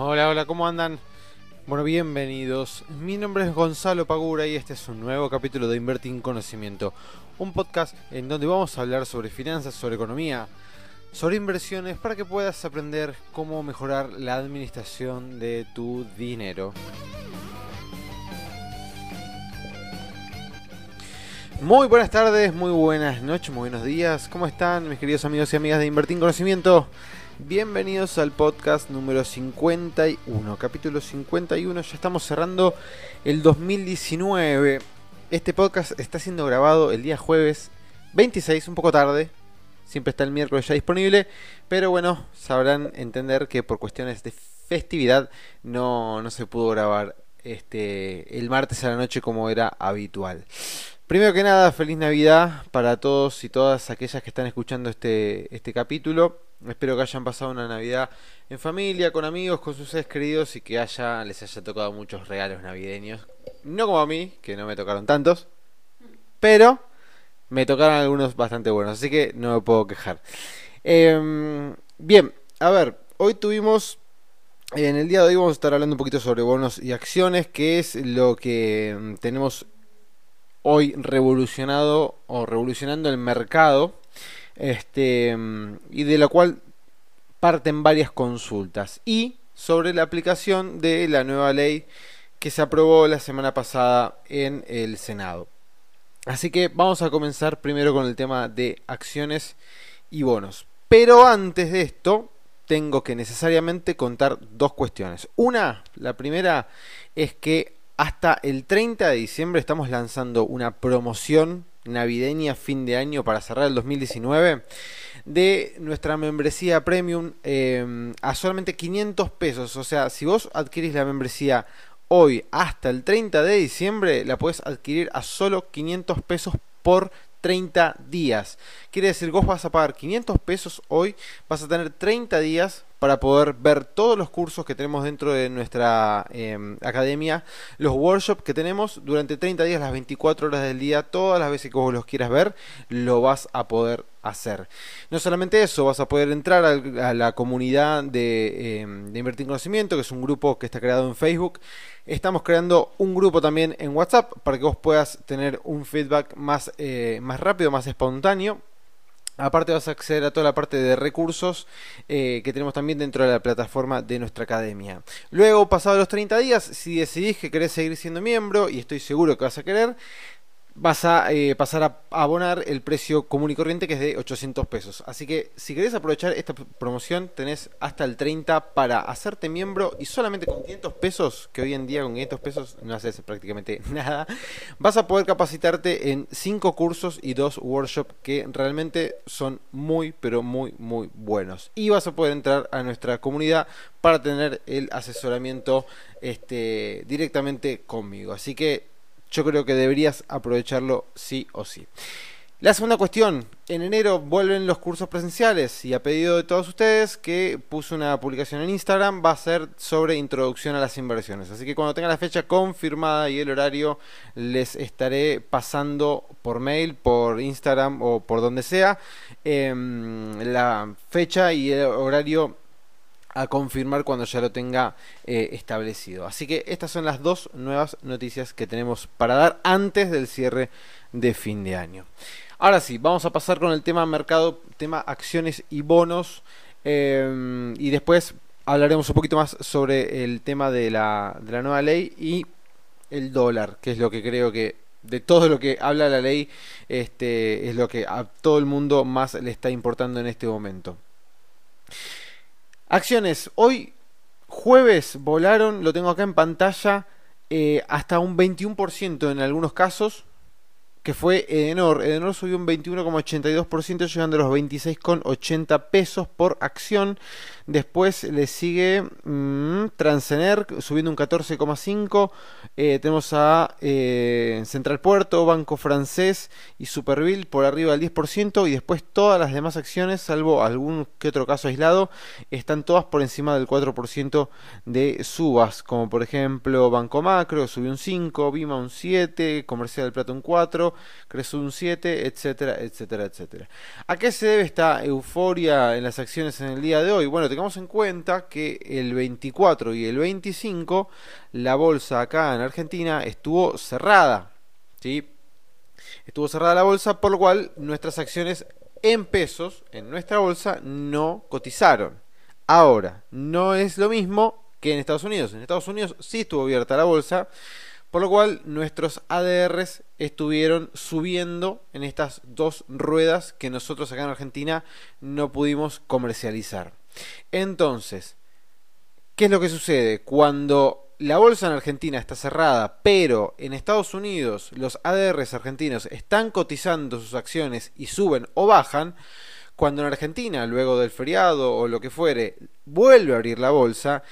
Hola, hola, ¿cómo andan? Bueno, bienvenidos. Mi nombre es Gonzalo Pagura y este es un nuevo capítulo de Invertir en Conocimiento, un podcast en donde vamos a hablar sobre finanzas, sobre economía, sobre inversiones para que puedas aprender cómo mejorar la administración de tu dinero. Muy buenas tardes, muy buenas noches, muy buenos días. ¿Cómo están mis queridos amigos y amigas de Invertir en Conocimiento? Bienvenidos al podcast número 51, capítulo 51. Ya estamos cerrando el 2019. Este podcast está siendo grabado el día jueves 26, un poco tarde. Siempre está el miércoles ya disponible. Pero bueno, sabrán entender que por cuestiones de festividad no, no se pudo grabar este, el martes a la noche como era habitual. Primero que nada, feliz Navidad para todos y todas aquellas que están escuchando este, este capítulo. Espero que hayan pasado una Navidad en familia, con amigos, con sus seres queridos y que haya, les haya tocado muchos regalos navideños. No como a mí, que no me tocaron tantos, pero me tocaron algunos bastante buenos, así que no me puedo quejar. Em, bien, a ver, hoy tuvimos en el día de hoy vamos a estar hablando un poquito sobre bonos y acciones, que es lo que mm, tenemos hoy revolucionado o revolucionando el mercado, este, y de la cual parten varias consultas. Y sobre la aplicación de la nueva ley que se aprobó la semana pasada en el Senado. Así que vamos a comenzar primero con el tema de acciones y bonos. Pero antes de esto, tengo que necesariamente contar dos cuestiones. Una, la primera, es que hasta el 30 de diciembre estamos lanzando una promoción navideña fin de año para cerrar el 2019 de nuestra membresía premium em, a solamente 500 pesos. O sea, si vos adquirís la membresía hoy hasta el 30 de diciembre, la puedes adquirir a solo 500 pesos por 30 días. Quiere decir, vos vas a pagar 500 pesos hoy, vas a tener 30 días para poder ver todos los cursos que tenemos dentro de nuestra em, academia, los workshops que tenemos durante 30 días, las 24 horas del día, todas las veces que vos los quieras ver, lo vas a poder hacer. No solamente eso, vas a poder entrar a, la comunidad de, em, de Invertir en Conocimiento, que es un grupo que está creado en Facebook. Estamos creando un grupo también en WhatsApp para que vos puedas tener un feedback más, eh, más rápido, más espontáneo Aparte vas a acceder a toda la parte de recursos eh, que tenemos también dentro de la plataforma de nuestra academia. Luego, pasados los 30 días, si decidís que querés seguir siendo miembro, y estoy seguro que vas a querer, vas a eh, pasar a abonar el precio común y corriente que es de 800 pesos. Así que si querés aprovechar esta promoción tenés hasta el 30 para hacerte miembro y solamente con 500 pesos, que hoy en día con 500 pesos no haces prácticamente nada, vas a poder capacitarte en 5 cursos y 2 workshops que realmente son muy pero muy muy buenos. Y vas a poder entrar a nuestra comunidad para tener el asesoramiento este, directamente conmigo. Así que yo creo que deberías aprovecharlo sí o sí. La segunda cuestión, en enero vuelven los cursos presenciales y a pedido de todos ustedes que puse una publicación en Instagram va a ser sobre introducción a las inversiones. Así que cuando tenga la fecha confirmada y el horario les estaré pasando por mail, por Instagram o por donde sea em, la fecha y el horario a confirmar cuando ya lo tenga eh, establecido. Así que estas son las dos nuevas noticias que tenemos para dar antes del cierre de fin de año. Ahora sí, vamos a pasar con el tema mercado, tema acciones y bonos. Em, y después hablaremos un poquito más sobre el tema de la, de la nueva ley y el dólar, que es lo que creo que de todo lo que habla la ley, este, es lo que a todo el mundo más le está importando en este momento. Acciones. Hoy jueves volaron, lo tengo acá en pantalla, eh, hasta un 21% en algunos casos que fue Edenor. Edenor subió un 21,82%, llegando a los 26,80 pesos por acción. Después le sigue mmm, Transener subiendo un 14,5. Eh, tenemos a eh, Central Puerto, Banco Francés y Superville por arriba del 10%. Y después todas las demás acciones, salvo algún que otro caso aislado, están todas por encima del 4% de subas. Como por ejemplo Banco Macro subió un 5, Bima un 7, Comercial del Plato un 4. 4, creció un 7, etcétera, etcétera, etcétera. ¿A qué se debe esta euforia en las acciones en el día de hoy? Bueno, tengamos en cuenta que el 24 y el 25 la bolsa acá en Argentina estuvo cerrada, ¿sí? Estuvo cerrada la bolsa, por lo cual nuestras acciones en pesos en nuestra bolsa no cotizaron. Ahora, no es lo mismo que en Estados Unidos. En Estados Unidos sí estuvo abierta la bolsa, por lo cual nuestros ADRs estuvieron subiendo en estas dos ruedas que nosotros acá en Argentina no pudimos comercializar. Entonces, ¿qué es lo que sucede? Cuando la bolsa en Argentina está cerrada, pero en Estados Unidos los ADRs argentinos están cotizando sus acciones y suben o bajan, cuando en Argentina, luego del feriado o lo que fuere, vuelve a abrir la bolsa,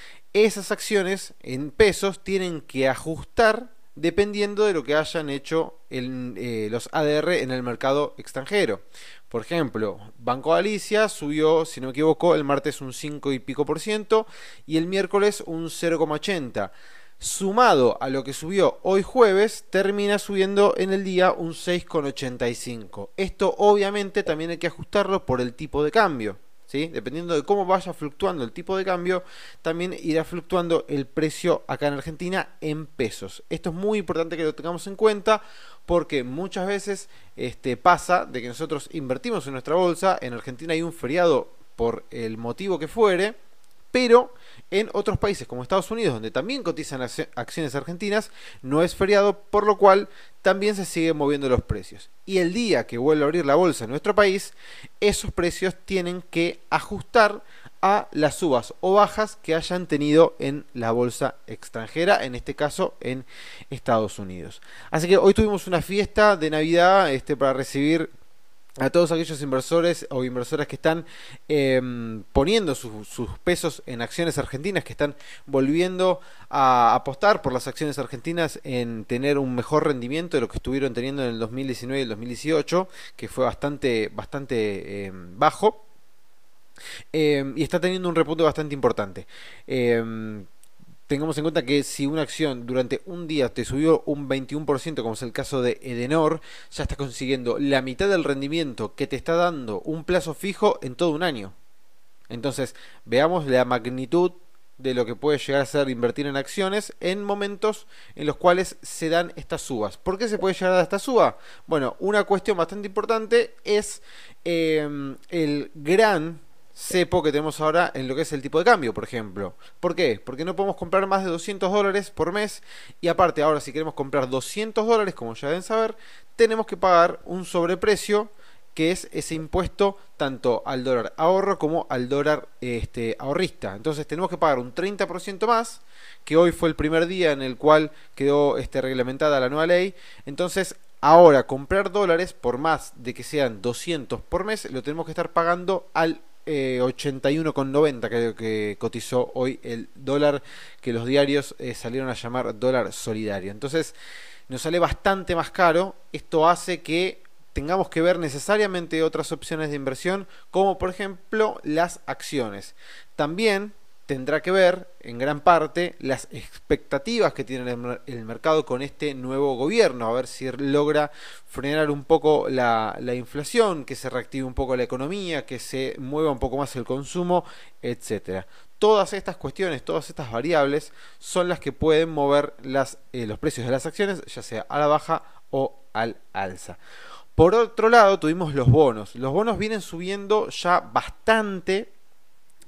esas acciones en pesos tienen que ajustar dependiendo de lo que hayan hecho eh, los ADR en el mercado extranjero. Por ejemplo, Banco Galicia subió, si no me equivoco, el martes un 5 y pico por ciento y el miércoles un 0,80 sumado a lo que subió hoy jueves, termina subiendo en el día un 6,85. Esto obviamente también hay que ajustarlo por el tipo de cambio. Dependiendo de cómo vaya fluctuando el tipo de cambio, también irá fluctuando el precio acá en Argentina en pesos. Esto es muy importante que lo tengamos en cuenta porque muchas veces este, pasa de que nosotros invertimos en nuestra bolsa, en Argentina hay un feriado por el motivo que fuere, pero en otros países como Estados Unidos, donde también cotizan acciones argentinas, no es feriado, por lo cual también se siguen moviendo los precios. Y el día que vuelva a abrir la bolsa en nuestro país, esos precios tienen que ajustar a las subas o bajas que hayan tenido en la bolsa extranjera, en este caso en Estados Unidos. Así que hoy tuvimos una fiesta de Navidad este, para recibir a todos aquellos inversores o inversoras que están em, poniendo sus pesos en acciones argentinas, que están volviendo a apostar por las acciones argentinas en tener un mejor rendimiento de lo que estuvieron teniendo en el 2019 y el 2018, que fue bastante, bastante em, bajo. Em, y está teniendo un repunte bastante importante tengamos en cuenta que si una acción durante un día te subió un 21%, como es el caso de Edenor, ya estás consiguiendo la mitad del rendimiento que te está dando un plazo fijo en todo un año. Entonces, veamos la magnitud de lo que puede llegar a ser invertir en acciones en momentos en los cuales se dan estas subas. ¿Por qué se puede llegar a esta suba? Bueno, una cuestión bastante importante es eh, el gran cepo que tenemos ahora en lo que es el tipo de cambio, por ejemplo. ¿Por qué? Porque no podemos comprar más de 200 dólares por mes y aparte ahora si queremos comprar 200 dólares, como ya deben saber, tenemos que pagar un sobreprecio que es ese impuesto tanto al dólar ahorro como al dólar este, ahorrista. Entonces tenemos que pagar un 30% más, que hoy fue el primer día en el cual quedó este, reglamentada la nueva ley. Entonces ahora comprar dólares, por más de que sean 200 por mes, lo tenemos que estar pagando al 81,90 eh, creo que cotizó hoy el dólar que los diarios eh, salieron a llamar dólar solidario. Entonces nos sale bastante más caro. Esto hace que tengamos que ver necesariamente otras opciones de inversión como por ejemplo las acciones. También tendrá que ver en gran parte las expectativas que tiene el mercado con este nuevo gobierno, a ver si logra frenar un poco la, inflación, que se reactive un poco la economía, que se mueva un poco más el consumo, etcétera. Todas estas cuestiones, todas estas variables son las que pueden mover las, eh, los precios de las acciones, ya sea a la baja o al alza. Por otro lado, tuvimos los bonos. Los bonos vienen subiendo ya bastante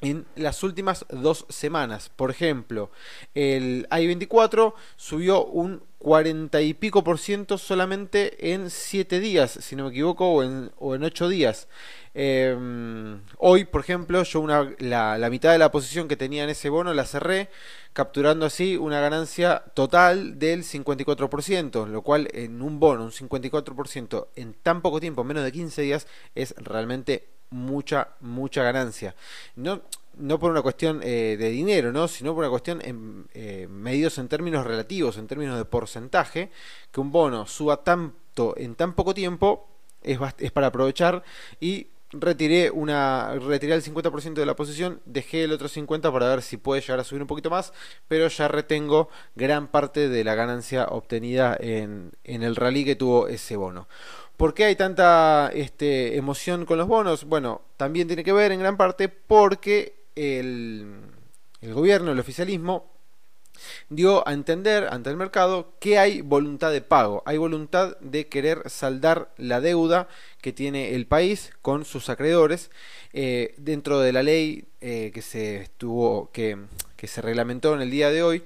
en las últimas dos semanas. Por ejemplo, el i24 subió un 40 y pico por ciento solamente en 7 días, si no me equivoco, o en, o en 8 días. Em, hoy, por ejemplo, yo una, la, la, mitad de la posición que tenía en ese bono la cerré, capturando así una ganancia total del 54%, lo cual en un bono, un 54% en tan poco tiempo, menos de 15 días, es realmente mucha, mucha ganancia. No, no por una cuestión eh, de dinero, ¿no? sino por una cuestión en, eh, medidos en términos relativos, en términos de porcentaje, que un bono suba tanto en tan poco tiempo es, es para aprovechar y retiré una retiré el 50% de la posición, dejé el otro 50 para ver si puede llegar a subir un poquito más, pero ya retengo gran parte de la ganancia obtenida en, en el rally que tuvo ese bono. ¿Por qué hay tanta este, emoción con los bonos? Bueno, también tiene que ver en gran parte porque el, el gobierno, el oficialismo, dio a entender ante el mercado que hay voluntad de pago, hay voluntad de querer saldar la deuda que tiene el país con sus acreedores eh, dentro de la ley eh, que se estuvo que, que se reglamentó en el día de hoy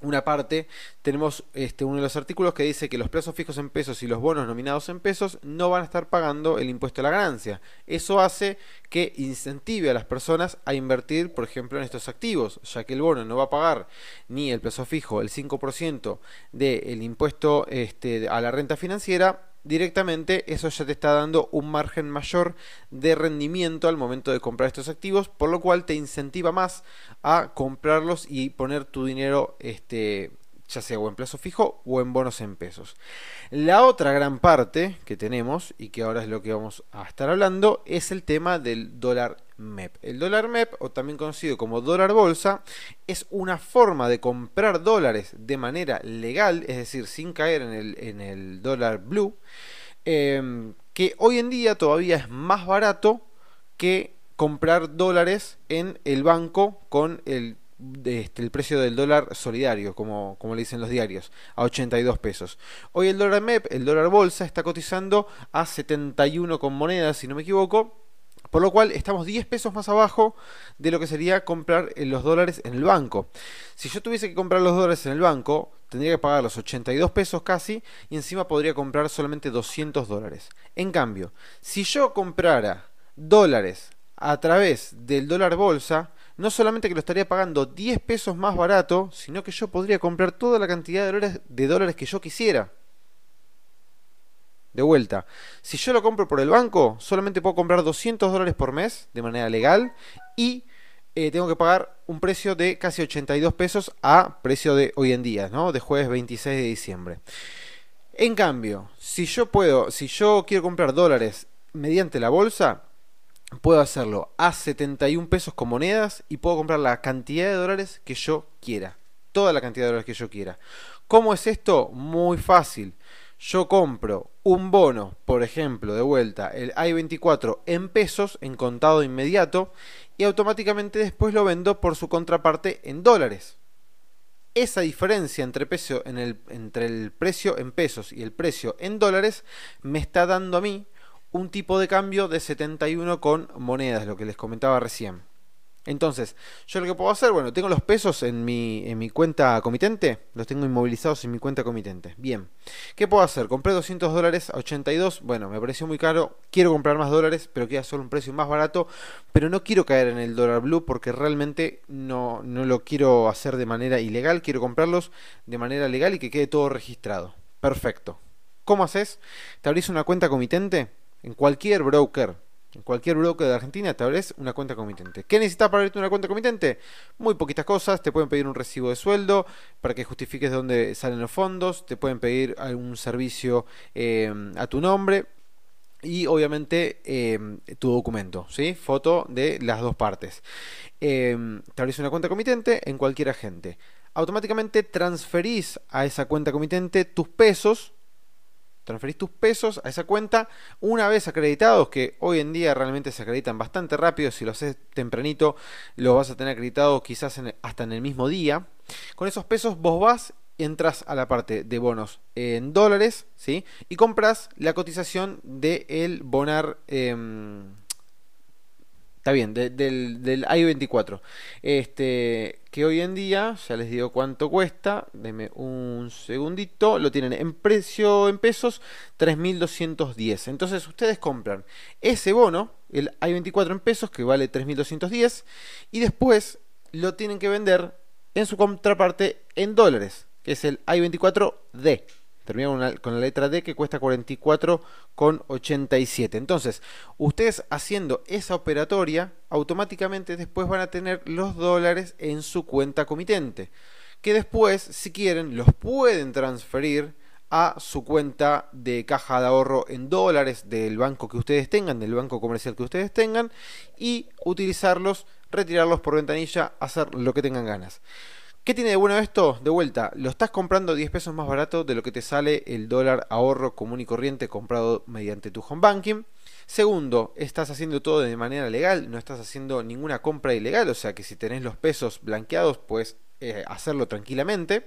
una parte, tenemos este, uno de los artículos que dice que los plazos fijos en pesos y los bonos nominados en pesos no van a estar pagando el impuesto a la ganancia. Eso hace que incentive a las personas a invertir, por ejemplo, en estos activos, ya que el bono no va a pagar ni el plazo fijo, el 5% del impuesto este, a la renta financiera, directamente eso ya te está dando un margen mayor de rendimiento al momento de comprar estos activos, por lo cual te incentiva más a comprarlos y poner tu dinero este ya sea o en plazo fijo o en bonos en pesos. La otra gran parte que tenemos y que ahora es lo que vamos a estar hablando es el tema del dólar MEP. El dólar MEP, o también conocido como dólar bolsa, es una forma de comprar dólares de manera legal, es decir, sin caer en el, dólar blue, em, que hoy en día todavía es más barato que comprar dólares en el banco con el este, el precio del dólar solidario, como, como le dicen los diarios, a 82 pesos. Hoy el dólar MEP, el dólar bolsa, está cotizando a 71 con monedas, si no me equivoco. Por lo cual estamos 10 pesos más abajo de lo que sería comprar los dólares en el banco. Si yo tuviese que comprar los dólares en el banco, tendría que pagar los 82 pesos casi y encima podría comprar solamente 200 dólares. En cambio, si yo comprara dólares a través del dólar bolsa, no solamente que lo estaría pagando 10 pesos más barato, sino que yo podría comprar toda la cantidad de dólares, que yo quisiera. De vuelta, si yo lo compro por el banco, solamente puedo comprar 200 dólares por mes de manera legal y eh, tengo que pagar un precio de casi 82 pesos a precio de hoy en día, ¿no? De jueves 26 de diciembre. En cambio, si yo puedo, si yo quiero comprar dólares mediante la bolsa, puedo hacerlo a 71 pesos con monedas y puedo comprar la cantidad de dólares que yo quiera. Toda la cantidad de dólares que yo quiera. ¿Cómo es esto? Muy fácil. Yo compro un bono, por ejemplo, de vuelta, el I-24 en pesos, en contado inmediato, y automáticamente después lo vendo por su contraparte en dólares. Esa diferencia entre, entre el precio en pesos y el precio en dólares me está dando a mí un tipo de cambio de 71 con monedas, lo que les comentaba recién. Entonces, yo lo que puedo hacer, bueno, tengo los pesos en mi, en mi cuenta comitente, los tengo inmovilizados en mi cuenta comitente. Bien, ¿qué puedo hacer? Compré 200 dólares a 82, bueno, me pareció muy caro, quiero comprar más dólares, pero queda solo un precio más barato, pero no quiero caer en el dólar blue porque realmente no, no lo quiero hacer de manera ilegal, quiero comprarlos de manera legal y que quede todo registrado. Perfecto. ¿Cómo haces? Te abrís una cuenta comitente en cualquier broker, en cualquier broker de Argentina te una cuenta comitente. ¿Qué necesitas para abrirte una cuenta comitente? Muy poquitas cosas. Te pueden pedir un recibo de sueldo para que justifiques de dónde salen los fondos. Te pueden pedir algún servicio eh, a tu nombre. Y obviamente eh, tu documento, ¿sí? Foto de las dos partes. Eh, te una cuenta comitente en cualquier agente. Automáticamente transferís a esa cuenta comitente tus pesos transferís tus pesos a esa cuenta una vez acreditados, que hoy en día realmente se acreditan bastante rápido, si lo haces tempranito lo vas a tener acreditado quizás hasta en el mismo día. Con esos pesos vos vas, entras a la parte de bonos en dólares, ¿sí? Y compras la cotización del el bonar... Em, Está bien, del, del i24. Este, que hoy en día, ya les digo cuánto cuesta, denme un segundito, lo tienen en precio en pesos 3.210. Entonces ustedes compran ese bono, el i24 en pesos, que vale 3.210, y después lo tienen que vender en su contraparte en dólares, que es el i24D termina con, la letra D que cuesta 44,87. Entonces, ustedes haciendo esa operatoria, automáticamente después van a tener los dólares en su cuenta comitente. Que después, si quieren, los pueden transferir a su cuenta de caja de ahorro en dólares del banco que ustedes tengan, del banco comercial que ustedes tengan, y utilizarlos, retirarlos por ventanilla, hacer lo que tengan ganas. ¿Qué tiene de bueno esto? De vuelta, lo estás comprando 10 pesos más barato de lo que te sale el dólar ahorro común y corriente comprado mediante tu home banking. Segundo, estás haciendo todo de manera legal, no estás haciendo ninguna compra ilegal, o sea que si tenés los pesos blanqueados, puedes eh, hacerlo tranquilamente.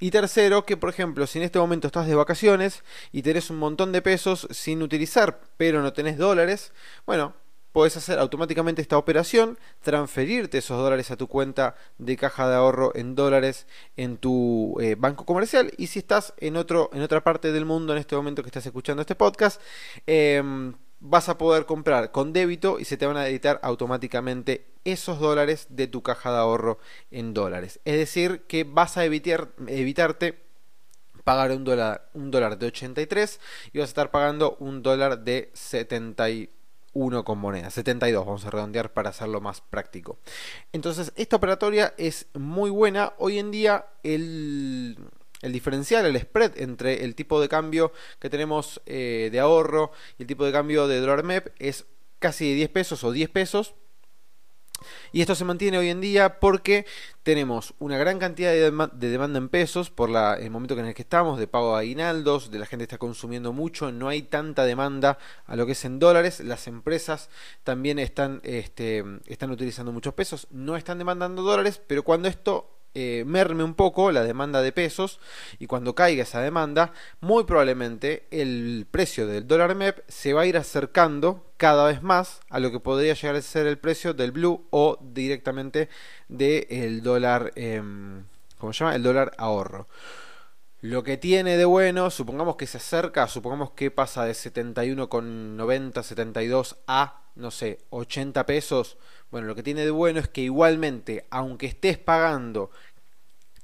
Y tercero, que por ejemplo, si en este momento estás de vacaciones y tenés un montón de pesos sin utilizar, pero no tenés dólares, bueno, puedes hacer automáticamente esta operación, transferirte esos dólares a tu cuenta de caja de ahorro en dólares en tu eh, banco comercial. Y si estás en, otro, en otra parte del mundo en este momento que estás escuchando este podcast, em, vas a poder comprar con débito y se te van a editar automáticamente esos dólares de tu caja de ahorro en dólares. Es decir, que vas a evitar, evitarte pagar un dólar, un dólar de 83 y vas a estar pagando un dólar de 71 1 con moneda, 72 vamos a redondear para hacerlo más práctico. Entonces esta operatoria es muy buena. Hoy en día el, diferencial, el spread entre el tipo de cambio que tenemos eh, de ahorro y el tipo de cambio de dólar es casi de 10 pesos o 10 pesos y esto se mantiene hoy en día porque tenemos una gran cantidad de, demanda en pesos por el momento en el que estamos, de pago de aguinaldos, de la gente está consumiendo mucho, no hay tanta demanda a lo que es en dólares, las empresas también están, este, están utilizando muchos pesos, no están demandando dólares, pero cuando esto eh, merme un poco la demanda de pesos y cuando caiga esa demanda, muy probablemente el precio del dólar MEP se va a ir acercando cada vez más a lo que podría llegar a ser el precio del blue o directamente del dólar, eh, ¿cómo se llama? El dólar ahorro. Lo que tiene de bueno, supongamos que se acerca, supongamos que pasa de 71,90, 72 a, no sé, 80 pesos. Bueno, lo que tiene de bueno es que igualmente, aunque estés pagando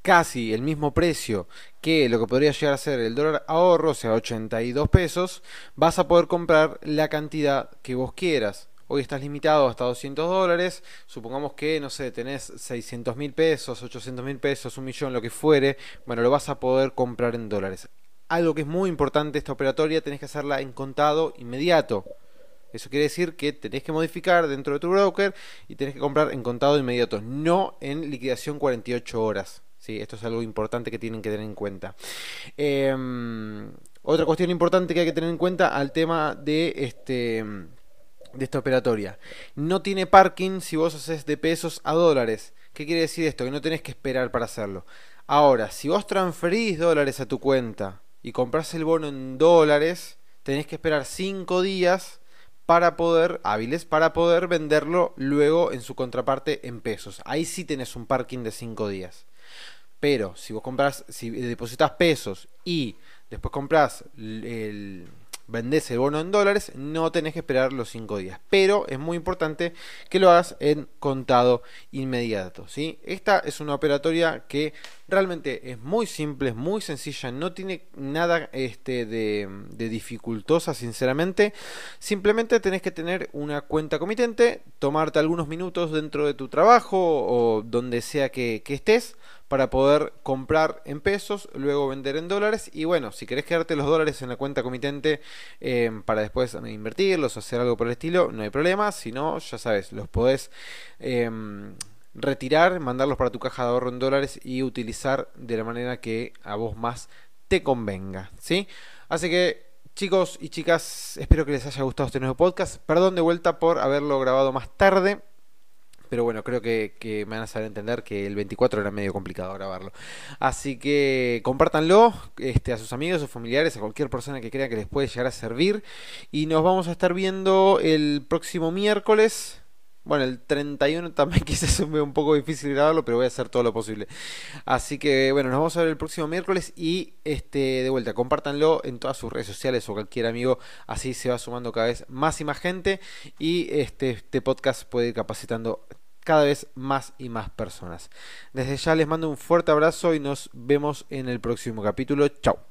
casi el mismo precio que lo que podría llegar a ser el dólar ahorro, o sea, 82 pesos, vas a poder comprar la cantidad que vos quieras. Hoy estás limitado hasta 200 dólares. Supongamos que, no sé, tenés 600 mil pesos, 800 mil pesos, un millón, lo que fuere. Bueno, lo vas a poder comprar en dólares. Algo que es muy importante esta operatoria, tenés que hacerla en contado inmediato. Eso quiere decir que tenés que modificar dentro de tu broker y tenés que comprar en contado inmediato, no en liquidación 48 horas. ¿sí? Esto es algo importante que tienen que tener en cuenta. Em, otra cuestión importante que hay que tener en cuenta al tema de este de esta operatoria. No tiene parking si vos haces de pesos a dólares. ¿Qué quiere decir esto? Que no tenés que esperar para hacerlo. Ahora, si vos transferís dólares a tu cuenta y compras el bono en dólares, tenés que esperar 5 días para poder, hábiles, para poder venderlo luego en su contraparte en pesos. Ahí sí tenés un parking de 5 días. Pero si vos compras, si depositas pesos y después compras el vendés el bono en dólares, no tenés que esperar los 5 días. Pero es muy importante que lo hagas en contado inmediato. ¿sí? Esta es una operatoria que realmente es muy simple, es muy sencilla, no tiene nada este, de, dificultosa, sinceramente. Simplemente tenés que tener una cuenta comitente, tomarte algunos minutos dentro de tu trabajo o donde sea que, que estés para poder comprar en pesos, luego vender en dólares y bueno, si querés quedarte los dólares en la cuenta comitente eh, para después invertirlos o hacer algo por el estilo, no hay problema, si no, ya sabes, los podés em, retirar, mandarlos para tu caja de ahorro en dólares y utilizar de la manera que a vos más te convenga, ¿sí? Así que chicos y chicas, espero que les haya gustado este nuevo podcast, perdón de vuelta por haberlo grabado más tarde, pero bueno, creo que, me van a saber entender que el 24 era medio complicado grabarlo. Así que compártanlo este, a sus amigos, a sus familiares, a cualquier persona que crea que les puede llegar a servir. Y nos vamos a estar viendo el próximo miércoles. Bueno, el 31 también quizás es un poco difícil grabarlo, pero voy a hacer todo lo posible. Así que bueno, nos vamos a ver el próximo miércoles y este de vuelta, compártanlo en todas sus redes sociales o cualquier amigo, así se va sumando cada vez más y más gente y este, este podcast puede ir capacitando cada vez más y más personas. Desde ya les mando un fuerte abrazo y nos vemos en el próximo capítulo. Chao.